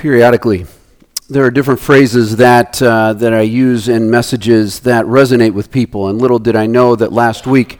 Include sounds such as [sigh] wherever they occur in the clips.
periodically there are different phrases that uh, that I use in messages that resonate with people. And little did I know that last week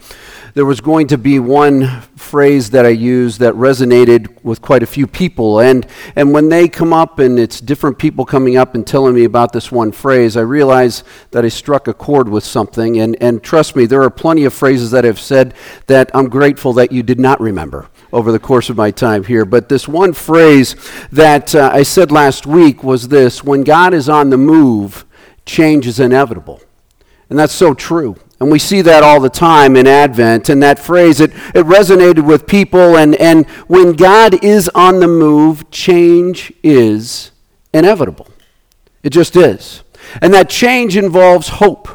there was going to be one phrase that I used that resonated with quite a few people. And, and when they come up and it's different people coming up and telling me about this one phrase, I realize that I struck a chord with something. And, and trust me, there are plenty of phrases that I've said that I'm grateful that you did not remember over the course of my time here. But this one phrase that uh, I said last week was this when God is on the move, change is inevitable. And that's so true. And we see that all the time in Advent. And that phrase, it, it resonated with people. And, and when God is on the move, change is inevitable. It just is. And that change involves hope.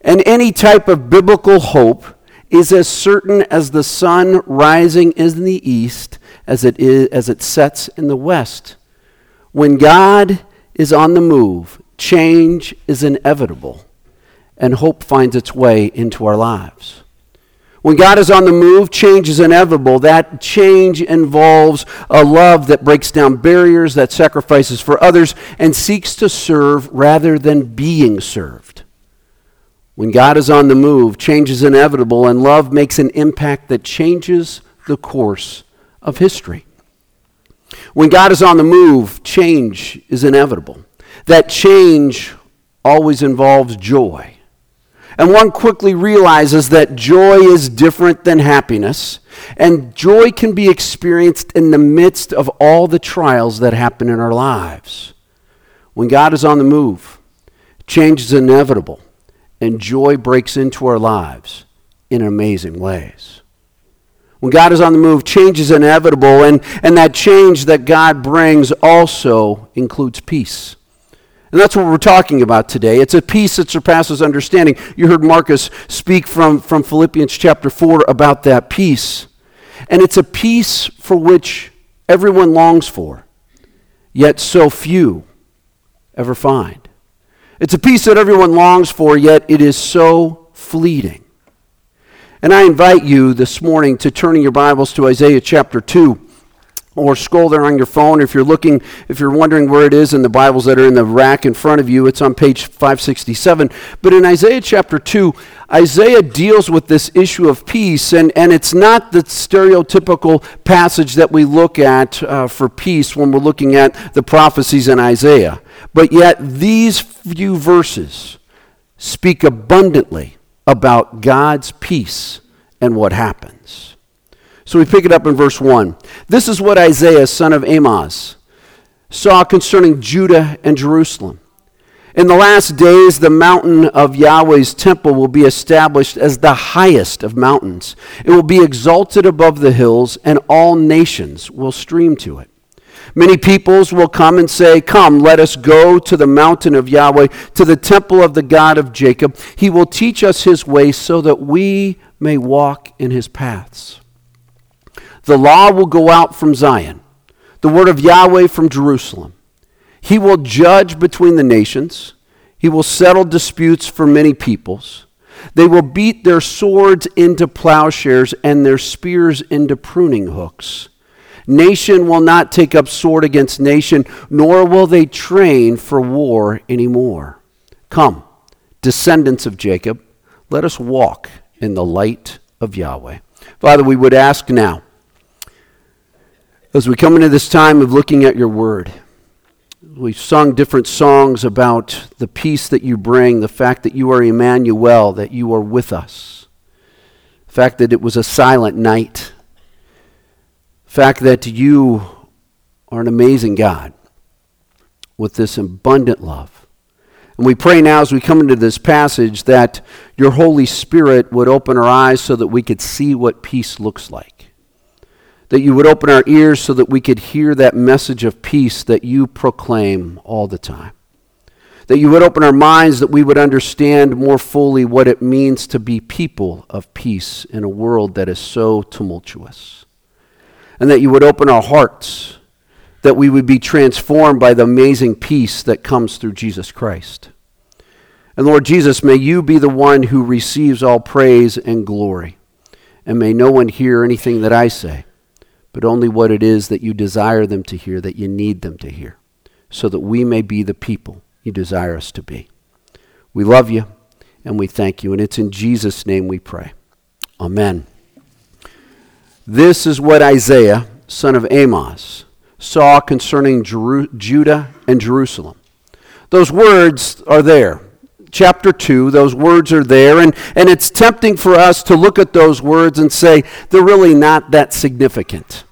And any type of biblical hope is as certain as the sun rising in the east as it, is, as it sets in the west. When God is on the move, change is inevitable and hope finds its way into our lives. When God is on the move, change is inevitable. That change involves a love that breaks down barriers, that sacrifices for others, and seeks to serve rather than being served. When God is on the move, change is inevitable, and love makes an impact that changes the course of history. When God is on the move, change is inevitable. That change always involves joy. And one quickly realizes that joy is different than happiness, and joy can be experienced in the midst of all the trials that happen in our lives. When God is on the move, change is inevitable, and joy breaks into our lives in amazing ways. When God is on the move, change is inevitable, and, and that change that God brings also includes peace. And that's what we're talking about today. It's a peace that surpasses understanding. You heard Marcus speak from, from Philippians chapter 4 about that peace. And it's a peace for which everyone longs for, yet so few ever find. It's a peace that everyone longs for, yet it is so fleeting. And I invite you this morning to turn in your Bibles to Isaiah chapter 2 or scroll there on your phone. If you're looking, if you're wondering where it is in the Bibles that are in the rack in front of you, it's on page 567. But in Isaiah chapter 2, Isaiah deals with this issue of peace, and, and it's not the stereotypical passage that we look at uh, for peace when we're looking at the prophecies in Isaiah. But yet, these few verses speak abundantly about God's peace and what happens. So we pick it up in verse 1. This is what Isaiah, son of Amoz, saw concerning Judah and Jerusalem. In the last days, the mountain of Yahweh's temple will be established as the highest of mountains. It will be exalted above the hills, and all nations will stream to it. Many peoples will come and say, Come, let us go to the mountain of Yahweh, to the temple of the God of Jacob. He will teach us his way so that we may walk in his paths. The law will go out from Zion, the word of Yahweh from Jerusalem. He will judge between the nations. He will settle disputes for many peoples. They will beat their swords into plowshares and their spears into pruning hooks. Nation will not take up sword against nation, nor will they train for war anymore. Come, descendants of Jacob, let us walk in the light of Yahweh. Father, we would ask now as we come into this time of looking at your word, we've sung different songs about the peace that you bring, the fact that you are Emmanuel, that you are with us, the fact that it was a silent night, fact that you are an amazing God with this abundant love. And we pray now as we come into this passage that your Holy Spirit would open our eyes so that we could see what peace looks like that you would open our ears so that we could hear that message of peace that you proclaim all the time. That you would open our minds that we would understand more fully what it means to be people of peace in a world that is so tumultuous. And that you would open our hearts that we would be transformed by the amazing peace that comes through Jesus Christ. And Lord Jesus, may you be the one who receives all praise and glory. And may no one hear anything that I say but only what it is that you desire them to hear, that you need them to hear. so that we may be the people you desire us to be. We love you and we thank you. And it's in Jesus' name we pray. Amen. This is what Isaiah, son of Amoz, saw concerning Jeru- Judah and Jerusalem. Those words are there. Chapter 2, those words are there, and, and it's tempting for us to look at those words and say they're really not that significant.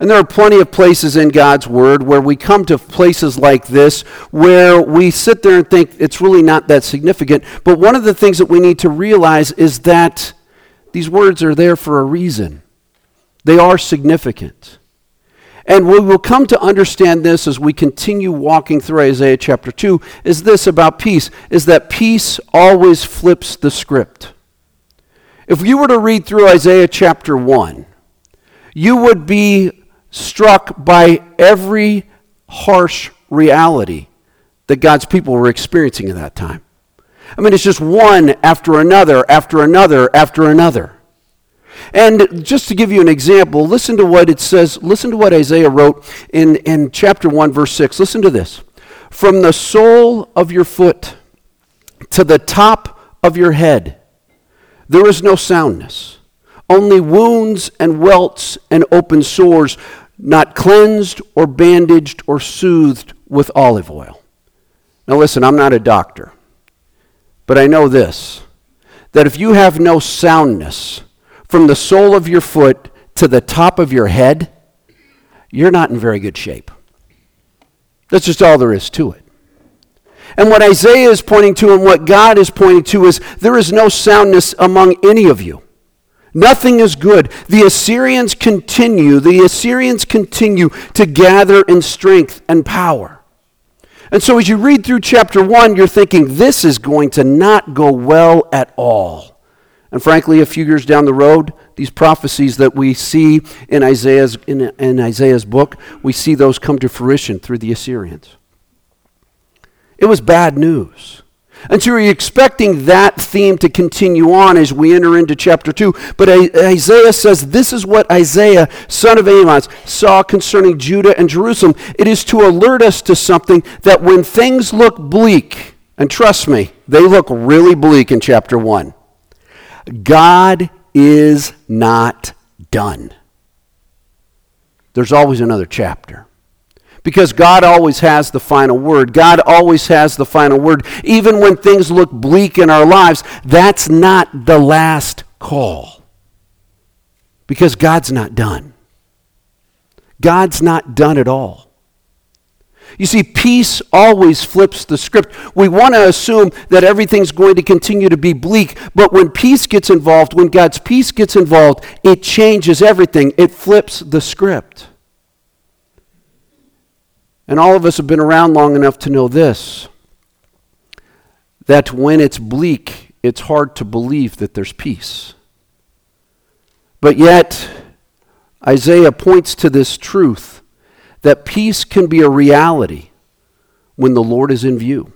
And there are plenty of places in God's Word where we come to places like this where we sit there and think it's really not that significant. But one of the things that we need to realize is that these words are there for a reason, they are significant. And we will come to understand this as we continue walking through Isaiah chapter 2 is this about peace is that peace always flips the script. If you were to read through Isaiah chapter 1, you would be struck by every harsh reality that God's people were experiencing at that time. I mean, it's just one after another, after another, after another. And just to give you an example, listen to what it says, listen to what Isaiah wrote in, in chapter 1, verse 6. Listen to this. From the sole of your foot to the top of your head, there is no soundness, only wounds and welts and open sores not cleansed or bandaged or soothed with olive oil. Now, listen, I'm not a doctor, but I know this that if you have no soundness from the sole of your foot to the top of your head, you're not in very good shape. That's just all there is to it. And what Isaiah is pointing to and what God is pointing to is there is no soundness among any of you. Nothing is good. The Assyrians continue, the Assyrians continue to gather in strength and power. And so as you read through chapter 1, you're thinking, this is going to not go well at all. And frankly, a few years down the road, these prophecies that we see in Isaiah's, in, in Isaiah's book, we see those come to fruition through the Assyrians. It was bad news. And so you're expecting that theme to continue on as we enter into chapter 2. But Isaiah says this is what Isaiah, son of Amoz, saw concerning Judah and Jerusalem. It is to alert us to something that when things look bleak, and trust me, they look really bleak in chapter 1, God is not done. There's always another chapter. Because God always has the final word. God always has the final word. Even when things look bleak in our lives, that's not the last call. Because God's not done. God's not done at all. You see, peace always flips the script. We want to assume that everything's going to continue to be bleak, but when peace gets involved, when God's peace gets involved, it changes everything. It flips the script. And all of us have been around long enough to know this that when it's bleak, it's hard to believe that there's peace. But yet, Isaiah points to this truth that peace can be a reality when the Lord is in view.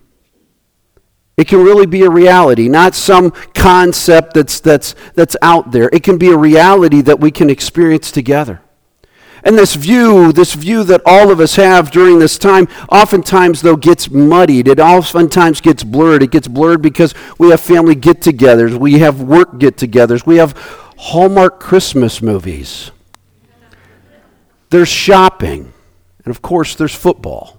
It can really be a reality, not some concept that's, that's, that's out there. It can be a reality that we can experience together. And this view, this view that all of us have during this time, oftentimes, though, gets muddied. It oftentimes gets blurred. It gets blurred because we have family get togethers, we have work get togethers, we have Hallmark Christmas movies. There's shopping. And of course, there's football.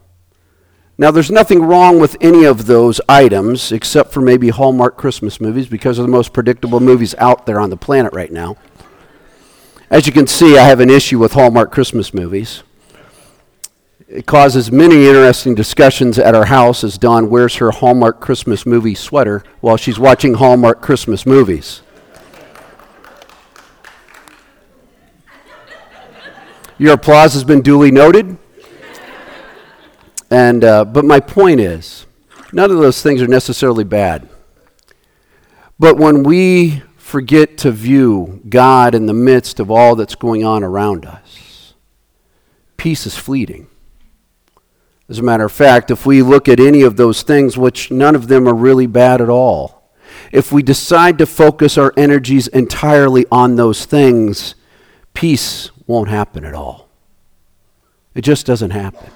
Now, there's nothing wrong with any of those items except for maybe Hallmark Christmas movies because of the most predictable movies out there on the planet right now. As you can see, I have an issue with Hallmark Christmas movies. It causes many interesting discussions at our house as Dawn wears her Hallmark Christmas movie sweater while she's watching Hallmark Christmas movies. Your applause has been duly noted. And, uh, but my point is, none of those things are necessarily bad. But when we forget to view God in the midst of all that's going on around us. Peace is fleeting. As a matter of fact, if we look at any of those things, which none of them are really bad at all, if we decide to focus our energies entirely on those things, peace won't happen at all. It just doesn't happen.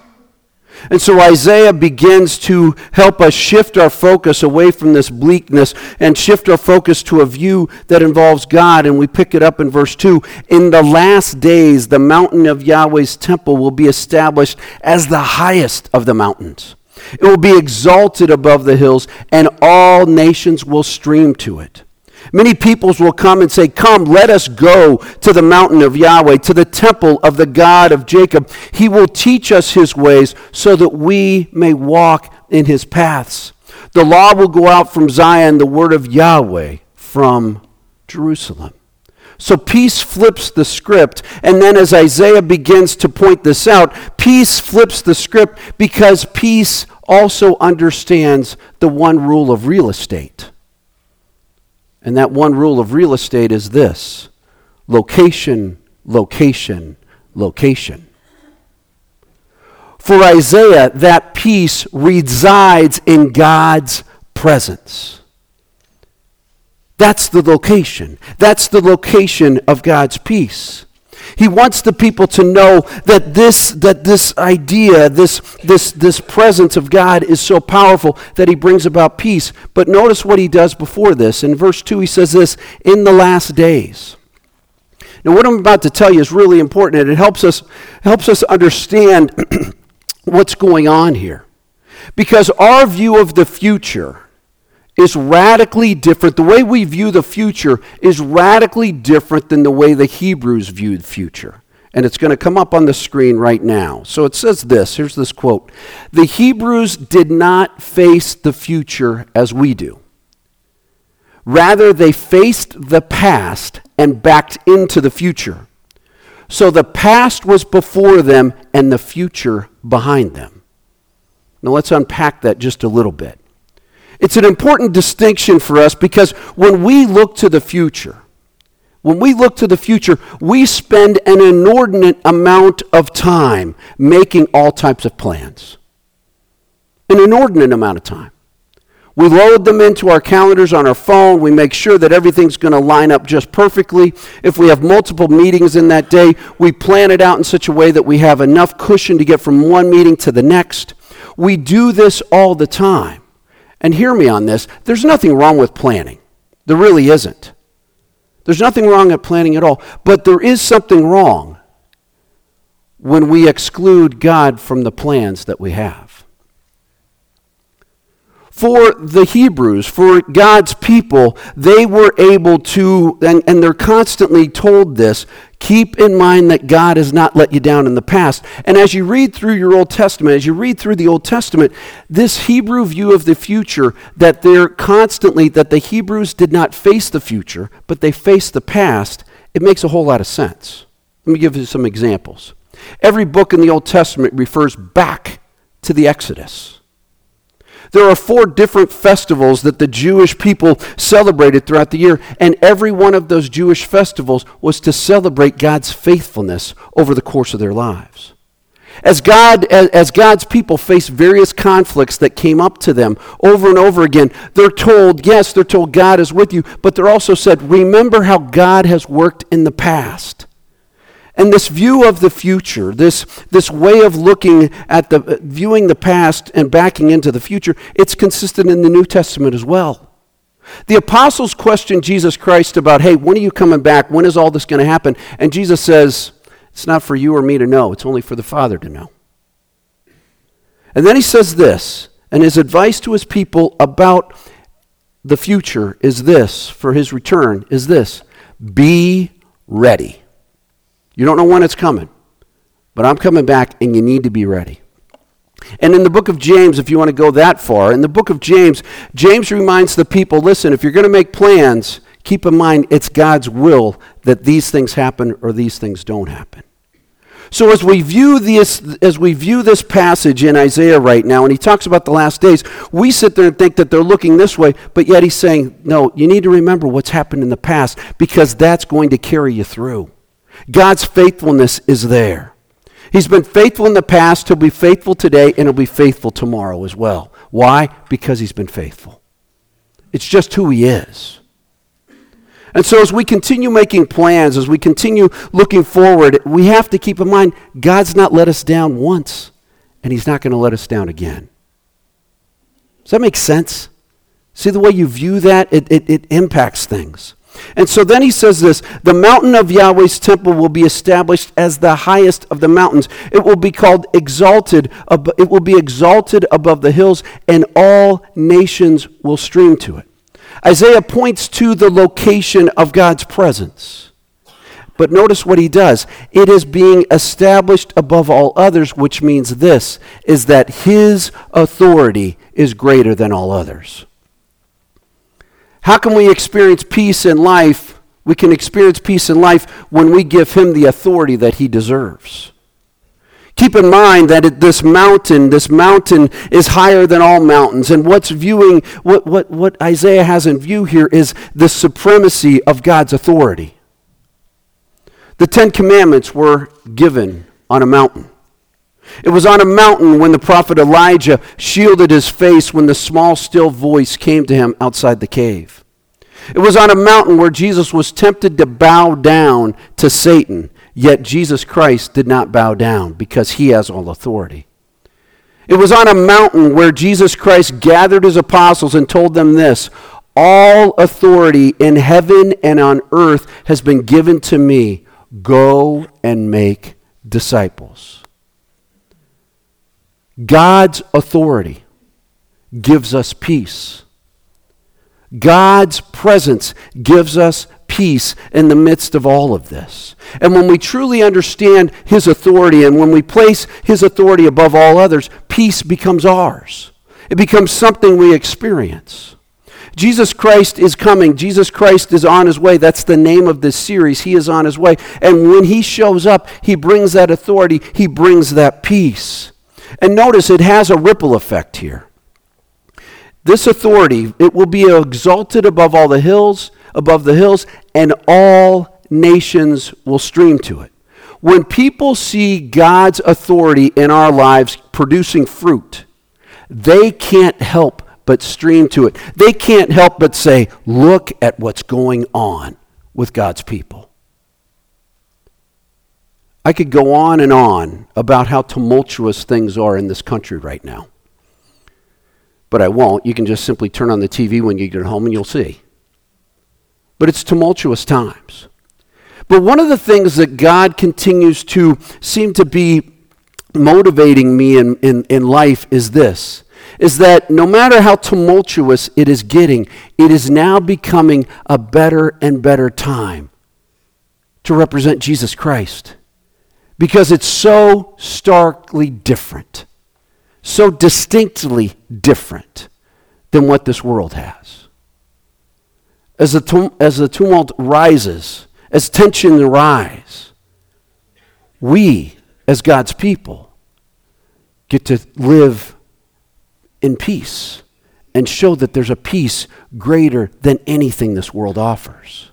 And so Isaiah begins to help us shift our focus away from this bleakness and shift our focus to a view that involves God. And we pick it up in verse 2. In the last days, the mountain of Yahweh's temple will be established as the highest of the mountains. It will be exalted above the hills, and all nations will stream to it. Many peoples will come and say, Come, let us go to the mountain of Yahweh, to the temple of the God of Jacob. He will teach us his ways so that we may walk in his paths. The law will go out from Zion, the word of Yahweh from Jerusalem. So peace flips the script. And then as Isaiah begins to point this out, peace flips the script because peace also understands the one rule of real estate. And that one rule of real estate is this location, location, location. For Isaiah, that peace resides in God's presence. That's the location. That's the location of God's peace. He wants the people to know that this, that this idea, this, this, this presence of God is so powerful that he brings about peace. But notice what he does before this. In verse 2, he says this in the last days. Now, what I'm about to tell you is really important, and it helps us, helps us understand [clears throat] what's going on here. Because our view of the future is radically different. The way we view the future is radically different than the way the Hebrews viewed the future. And it's going to come up on the screen right now. So it says this here's this quote The Hebrews did not face the future as we do. Rather, they faced the past and backed into the future. So the past was before them and the future behind them. Now let's unpack that just a little bit. It's an important distinction for us because when we look to the future, when we look to the future, we spend an inordinate amount of time making all types of plans. An inordinate amount of time. We load them into our calendars on our phone. We make sure that everything's going to line up just perfectly. If we have multiple meetings in that day, we plan it out in such a way that we have enough cushion to get from one meeting to the next. We do this all the time. And hear me on this there's nothing wrong with planning. There really isn't. There's nothing wrong at planning at all. But there is something wrong when we exclude God from the plans that we have for the Hebrews, for God's people, they were able to, and, and they're constantly told this keep in mind that God has not let you down in the past. And as you read through your Old Testament, as you read through the Old Testament, this Hebrew view of the future, that they're constantly, that the Hebrews did not face the future, but they faced the past, it makes a whole lot of sense. Let me give you some examples. Every book in the Old Testament refers back to the Exodus. There are four different festivals that the Jewish people celebrated throughout the year, and every one of those Jewish festivals was to celebrate God's faithfulness over the course of their lives. As, God, as, God's people face various conflicts that came up to them over and over again, they're told, yes, they're told God is with you, but they're also said, remember how God has worked in the past. And this view of the future, this, this way of looking at the, viewing the past and backing into the future, it's consistent in the New Testament as well. The apostles questioned Jesus Christ about, hey, when are you coming back? When is all this going to happen? And Jesus says, it's not for you or me to know, it's only for the Father to know. And then he says this, and his advice to his people about the future is this, for his return is this be ready. You don't know when it's coming, but I'm coming back and you need to be ready. And in the book of James, if you want to go that far, in the book of James, James reminds the people listen, if you're going to make plans, keep in mind it's God's will that these things happen or these things don't happen. So as we view this as we view this passage in Isaiah right now and he talks about the last days, we sit there and think that they're looking this way, but yet he's saying, "No, you need to remember what's happened in the past because that's going to carry you through." God's faithfulness is there. He's been faithful in the past, he'll be faithful today, and he'll be faithful tomorrow as well. Why? Because he's been faithful. It's just who he is. And so, as we continue making plans, as we continue looking forward, we have to keep in mind God's not let us down once, and He's not going to let us down again. Does that make sense? See the way you view that? It, it, it impacts things. And so then he says this the mountain of Yahweh's temple will be established as the highest of the mountains. It will be called exalted, it will be exalted above the hills, and all nations will stream to it. Isaiah points to the location of God's presence. But notice what he does. It is being established above all others, which means this is that his authority is greater than all others. How can we experience peace in life? We can experience peace in life when we give him the authority that he deserves. Keep in mind that it, this mountain, this mountain is higher than all mountains. And what's viewing, what, what, what Isaiah has in view here is the supremacy of God's authority. The Ten Commandments were given on a mountain. It was on a mountain when the prophet Elijah shielded his face when the small, still voice came to him outside the cave. It was on a mountain where Jesus was tempted to bow down to Satan, yet Jesus Christ did not bow down because he has all authority. It was on a mountain where Jesus Christ gathered his apostles and told them this All authority in heaven and on earth has been given to me. Go and make disciples. God's authority gives us peace. God's presence gives us peace in the midst of all of this. And when we truly understand His authority and when we place His authority above all others, peace becomes ours. It becomes something we experience. Jesus Christ is coming. Jesus Christ is on his way. That's the name of this series. He is on his way. And when he shows up, he brings that authority, he brings that peace. And notice it has a ripple effect here. This authority, it will be exalted above all the hills, above the hills, and all nations will stream to it. When people see God's authority in our lives producing fruit, they can't help but stream to it. They can't help but say, Look at what's going on with God's people. I could go on and on about how tumultuous things are in this country right now. But I won't. You can just simply turn on the TV when you get home and you'll see. But it's tumultuous times. But one of the things that God continues to seem to be motivating me in, in, in life is this is that no matter how tumultuous it is getting, it is now becoming a better and better time to represent Jesus Christ because it's so starkly different, so distinctly different than what this world has. As the, tum- as the tumult rises, as tension rises, we, as God's people, get to live in peace and show that there's a peace greater than anything this world offers.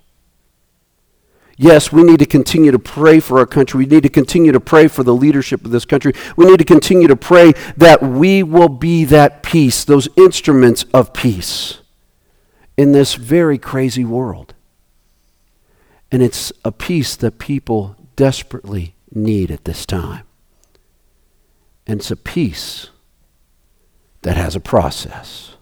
Yes, we need to continue to pray for our country. We need to continue to pray for the leadership of this country. We need to continue to pray that we will be that peace, those instruments of peace in this very crazy world. And it's a peace that people desperately need at this time. And it's a peace that has a process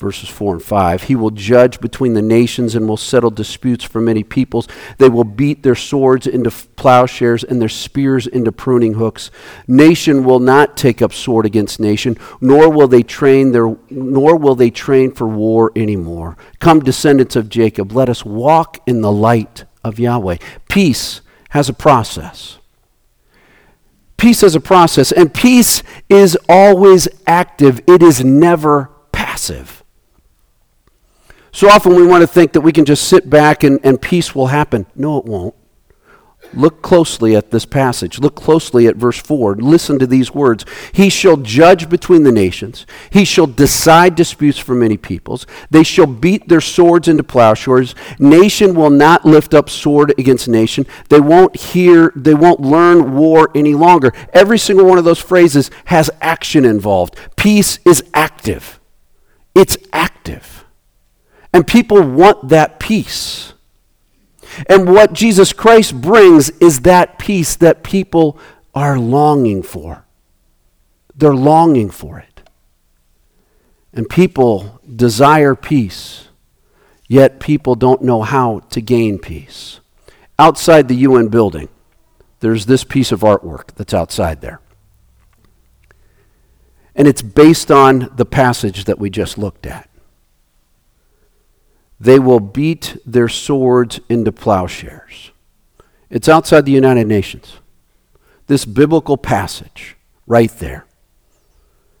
verses 4 and 5. He will judge between the nations and will settle disputes for many peoples. They will beat their swords into plowshares and their spears into pruning hooks. Nation will not take up sword against nation, nor will they train their nor will they train for war anymore. Come descendants of Jacob, let us walk in the light of Yahweh. Peace has a process. Peace has a process, and peace is always active. It is never passive. So often we want to think that we can just sit back and, and peace will happen. No, it won't. Look closely at this passage. Look closely at verse 4. Listen to these words. He shall judge between the nations. He shall decide disputes for many peoples. They shall beat their swords into plowshares. Nation will not lift up sword against nation. They won't hear, they won't learn war any longer. Every single one of those phrases has action involved. Peace is active. It's active. And people want that peace. And what Jesus Christ brings is that peace that people are longing for. They're longing for it. And people desire peace, yet people don't know how to gain peace. Outside the UN building, there's this piece of artwork that's outside there. And it's based on the passage that we just looked at. They will beat their swords into plowshares. It's outside the United Nations. This biblical passage right there.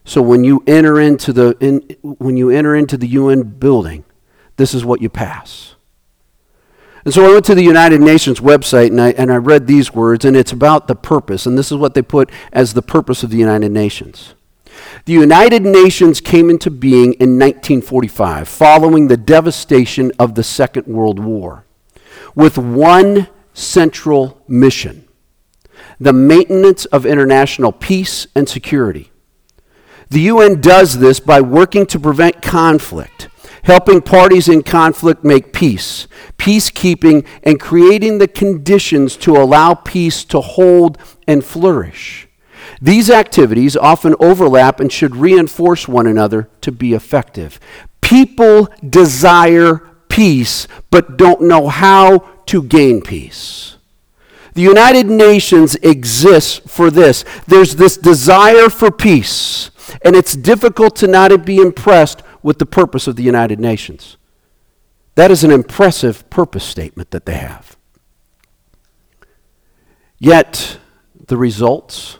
So when you enter into the in, when you enter into the UN building, this is what you pass. And so I went to the United Nations website and I, and I read these words, and it's about the purpose, and this is what they put as the purpose of the United Nations. The United Nations came into being in 1945 following the devastation of the Second World War with one central mission the maintenance of international peace and security. The UN does this by working to prevent conflict, helping parties in conflict make peace, peacekeeping, and creating the conditions to allow peace to hold and flourish. These activities often overlap and should reinforce one another to be effective. People desire peace, but don't know how to gain peace. The United Nations exists for this. There's this desire for peace, and it's difficult to not be impressed with the purpose of the United Nations. That is an impressive purpose statement that they have. Yet, the results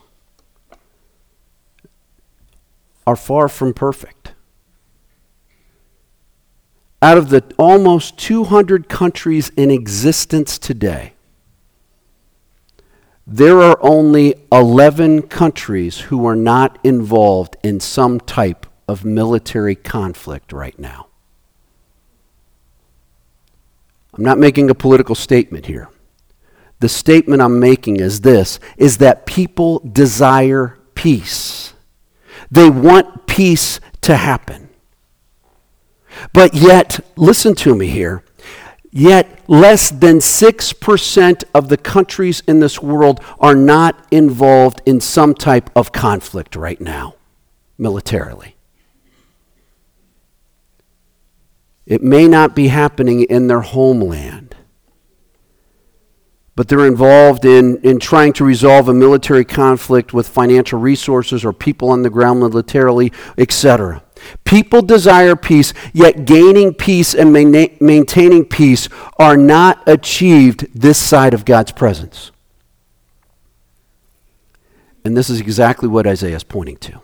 are far from perfect. Out of the almost 200 countries in existence today, there are only 11 countries who are not involved in some type of military conflict right now. I'm not making a political statement here. The statement I'm making is this is that people desire peace. They want peace to happen. But yet, listen to me here. Yet, less than 6% of the countries in this world are not involved in some type of conflict right now, militarily. It may not be happening in their homeland, but they're involved in, in trying to resolve a military conflict with financial resources or people on the ground militarily, etc. People desire peace, yet gaining peace and maintaining peace are not achieved this side of God's presence. And this is exactly what Isaiah is pointing to.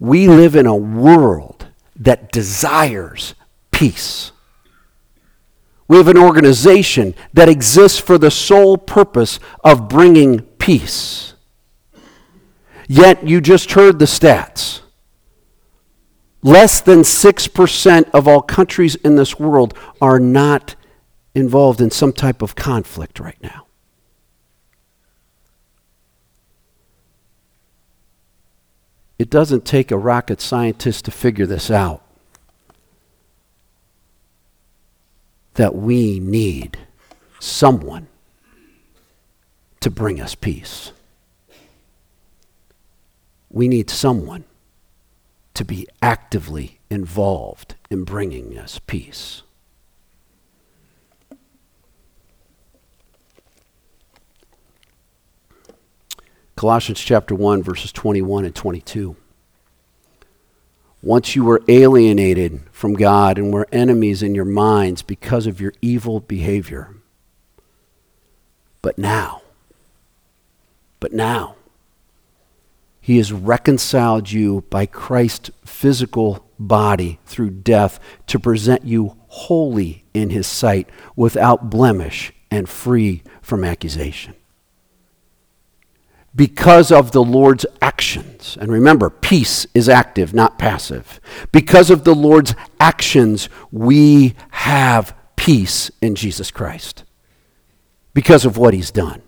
We live in a world that desires peace. We have an organization that exists for the sole purpose of bringing peace. Yet you just heard the stats. Less than 6% of all countries in this world are not involved in some type of conflict right now. It doesn't take a rocket scientist to figure this out. That we need someone to bring us peace. We need someone to be actively involved in bringing us peace. Colossians chapter 1, verses 21 and 22. Once you were alienated from God and were enemies in your minds because of your evil behavior. But now, but now, he has reconciled you by Christ's physical body through death to present you holy in his sight, without blemish and free from accusation. Because of the Lord's actions, and remember, peace is active, not passive. Because of the Lord's actions, we have peace in Jesus Christ. Because of what he's done.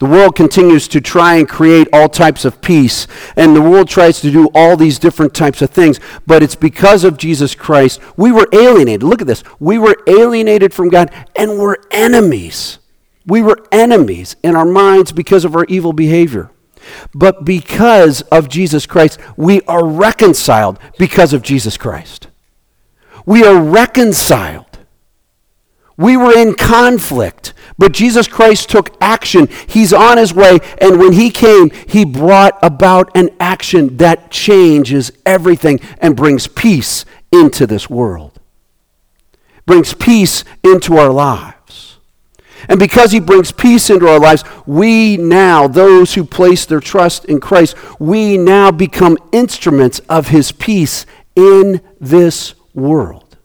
The world continues to try and create all types of peace, and the world tries to do all these different types of things, but it's because of Jesus Christ. We were alienated. Look at this. We were alienated from God, and we're enemies. We were enemies in our minds because of our evil behavior. But because of Jesus Christ, we are reconciled because of Jesus Christ. We are reconciled. We were in conflict, but Jesus Christ took action. He's on his way, and when he came, he brought about an action that changes everything and brings peace into this world, brings peace into our lives. And because he brings peace into our lives, we now, those who place their trust in Christ, we now become instruments of his peace in this world.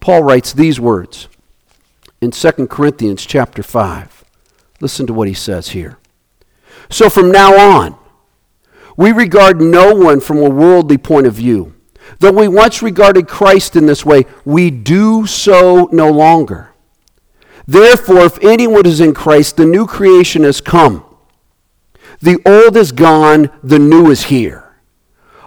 Paul writes these words in 2 Corinthians chapter 5. Listen to what he says here. So from now on, we regard no one from a worldly point of view. Though we once regarded Christ in this way, we do so no longer. Therefore, if anyone is in Christ, the new creation has come. The old is gone, the new is here.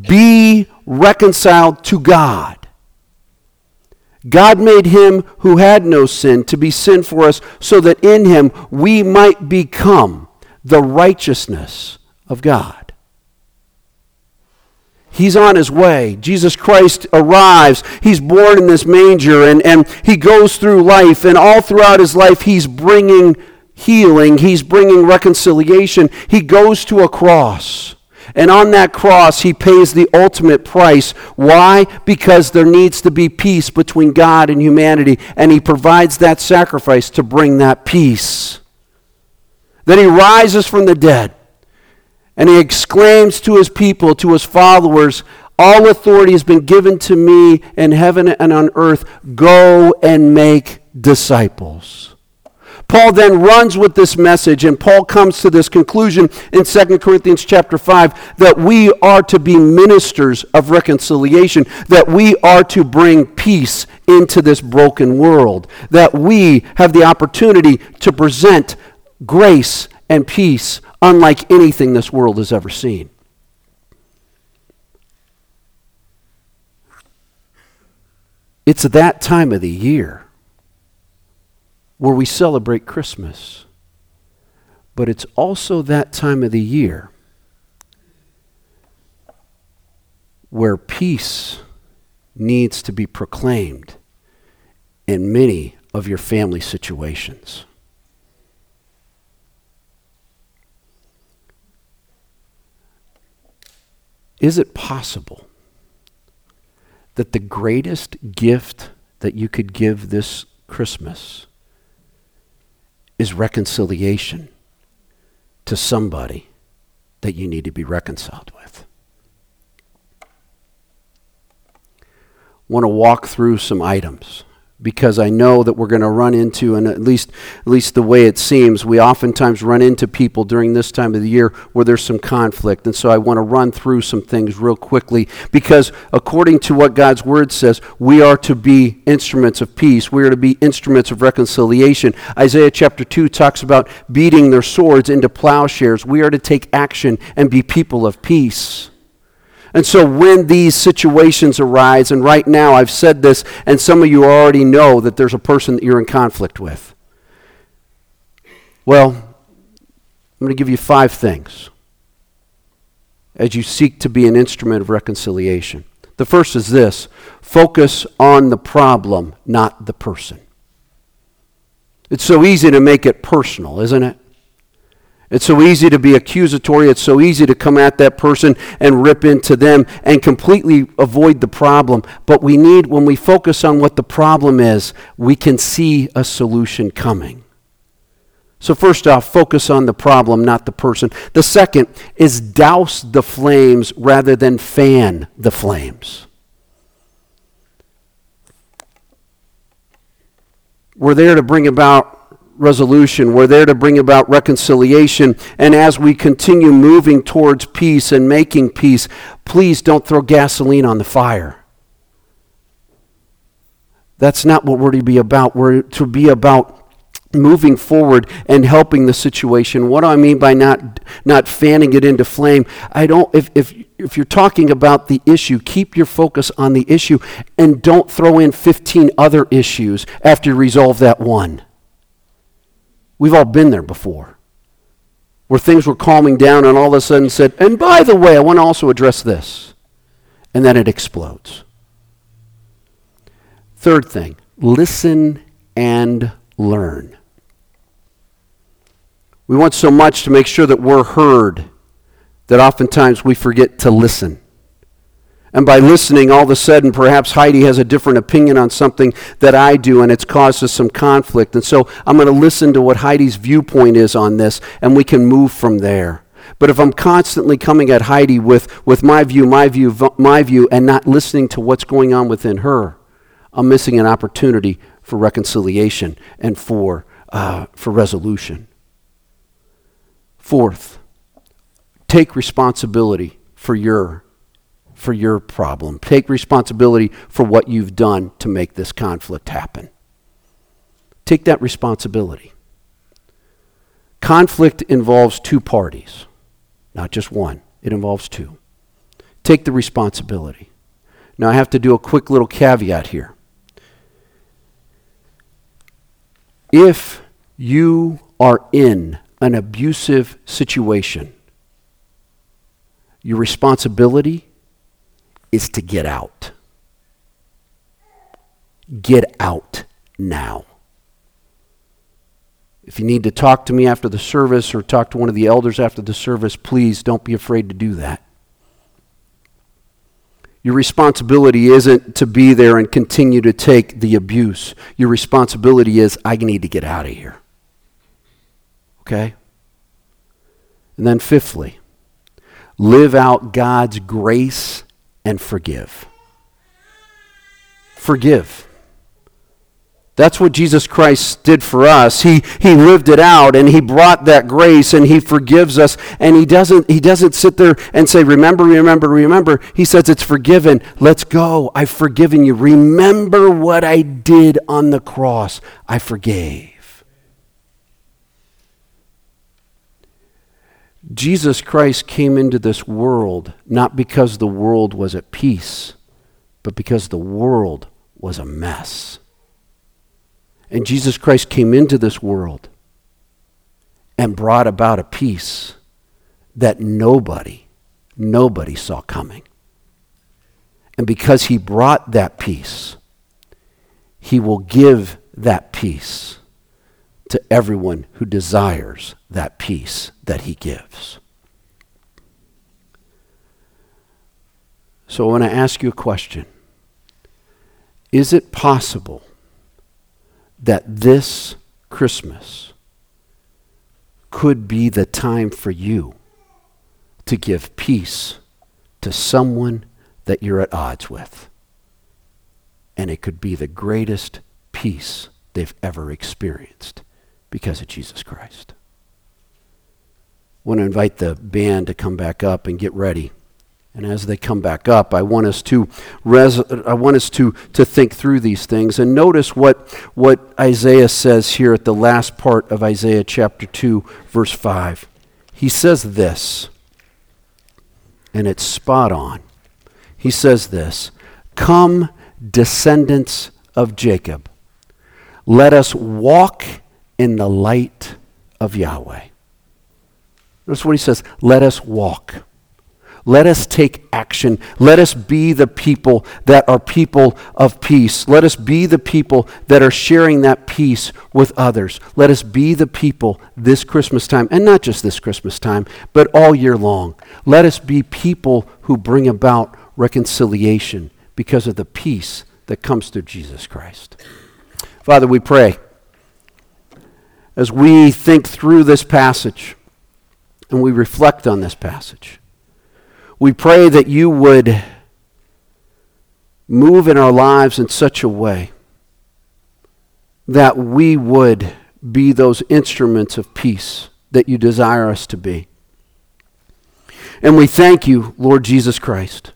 be reconciled to God. God made him who had no sin to be sin for us, so that in him we might become the righteousness of God. He's on his way. Jesus Christ arrives. He's born in this manger, and, and he goes through life, and all throughout his life, he's bringing healing, he's bringing reconciliation. He goes to a cross. And on that cross, he pays the ultimate price. Why? Because there needs to be peace between God and humanity, and he provides that sacrifice to bring that peace. Then he rises from the dead, and he exclaims to his people, to his followers, All authority has been given to me in heaven and on earth. Go and make disciples. Paul then runs with this message, and Paul comes to this conclusion in 2 Corinthians chapter 5 that we are to be ministers of reconciliation, that we are to bring peace into this broken world, that we have the opportunity to present grace and peace unlike anything this world has ever seen. It's that time of the year where we celebrate Christmas. But it's also that time of the year where peace needs to be proclaimed in many of your family situations. Is it possible that the greatest gift that you could give this Christmas is reconciliation to somebody that you need to be reconciled with. Want to walk through some items because I know that we're going to run into, and at least, at least the way it seems, we oftentimes run into people during this time of the year where there's some conflict. And so I want to run through some things real quickly because according to what God's Word says, we are to be instruments of peace. We are to be instruments of reconciliation. Isaiah chapter 2 talks about beating their swords into plowshares. We are to take action and be people of peace. And so when these situations arise, and right now I've said this, and some of you already know that there's a person that you're in conflict with. Well, I'm going to give you five things as you seek to be an instrument of reconciliation. The first is this focus on the problem, not the person. It's so easy to make it personal, isn't it? It's so easy to be accusatory. It's so easy to come at that person and rip into them and completely avoid the problem. But we need, when we focus on what the problem is, we can see a solution coming. So, first off, focus on the problem, not the person. The second is douse the flames rather than fan the flames. We're there to bring about resolution. We're there to bring about reconciliation. And as we continue moving towards peace and making peace, please don't throw gasoline on the fire. That's not what we're to be about. We're to be about moving forward and helping the situation. What do I mean by not not fanning it into flame? I don't if if if you're talking about the issue, keep your focus on the issue and don't throw in 15 other issues after you resolve that one. We've all been there before. Where things were calming down and all of a sudden said, and by the way, I want to also address this. And then it explodes. Third thing, listen and learn. We want so much to make sure that we're heard that oftentimes we forget to listen. And by listening, all of a sudden, perhaps Heidi has a different opinion on something that I do, and it's caused us some conflict. And so I'm going to listen to what Heidi's viewpoint is on this, and we can move from there. But if I'm constantly coming at Heidi with, with my view, my view, my view, and not listening to what's going on within her, I'm missing an opportunity for reconciliation and for, uh, for resolution. Fourth, take responsibility for your for your problem. Take responsibility for what you've done to make this conflict happen. Take that responsibility. Conflict involves two parties, not just one. It involves two. Take the responsibility. Now, I have to do a quick little caveat here. If you are in an abusive situation, your responsibility is to get out. Get out now. If you need to talk to me after the service or talk to one of the elders after the service, please don't be afraid to do that. Your responsibility isn't to be there and continue to take the abuse. Your responsibility is, I need to get out of here. Okay? And then, fifthly, live out God's grace and forgive. Forgive. That's what Jesus Christ did for us. He, he lived it out and he brought that grace and he forgives us. And he doesn't, he doesn't sit there and say, Remember, remember, remember. He says, It's forgiven. Let's go. I've forgiven you. Remember what I did on the cross. I forgave. Jesus Christ came into this world not because the world was at peace, but because the world was a mess. And Jesus Christ came into this world and brought about a peace that nobody, nobody saw coming. And because he brought that peace, he will give that peace to everyone who desires that peace that he gives. So I want to ask you a question. Is it possible that this Christmas could be the time for you to give peace to someone that you're at odds with? And it could be the greatest peace they've ever experienced because of Jesus Christ. I want to invite the band to come back up and get ready. And as they come back up, I want us to res- I want us to, to think through these things and notice what, what Isaiah says here at the last part of Isaiah chapter 2, verse 5. He says this, and it's spot on. He says this Come, descendants of Jacob, let us walk in the light of Yahweh. That's what he says. Let us walk. Let us take action. Let us be the people that are people of peace. Let us be the people that are sharing that peace with others. Let us be the people this Christmas time, and not just this Christmas time, but all year long. Let us be people who bring about reconciliation because of the peace that comes through Jesus Christ. Father, we pray as we think through this passage and we reflect on this passage. We pray that you would move in our lives in such a way that we would be those instruments of peace that you desire us to be. And we thank you, Lord Jesus Christ,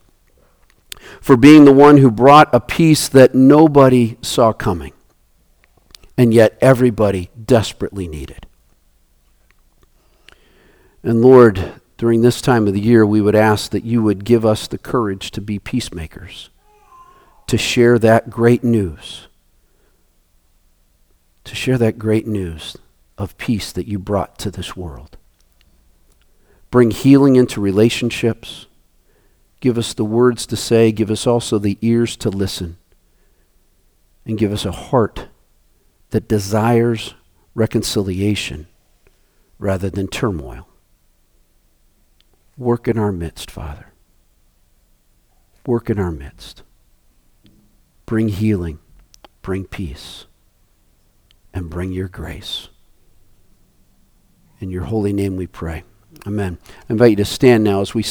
for being the one who brought a peace that nobody saw coming, and yet everybody desperately needed. And Lord, during this time of the year, we would ask that you would give us the courage to be peacemakers, to share that great news, to share that great news of peace that you brought to this world. Bring healing into relationships. Give us the words to say. Give us also the ears to listen. And give us a heart that desires reconciliation rather than turmoil. Work in our midst, Father. Work in our midst. Bring healing, bring peace, and bring your grace. In your holy name we pray. Amen. I invite you to stand now as we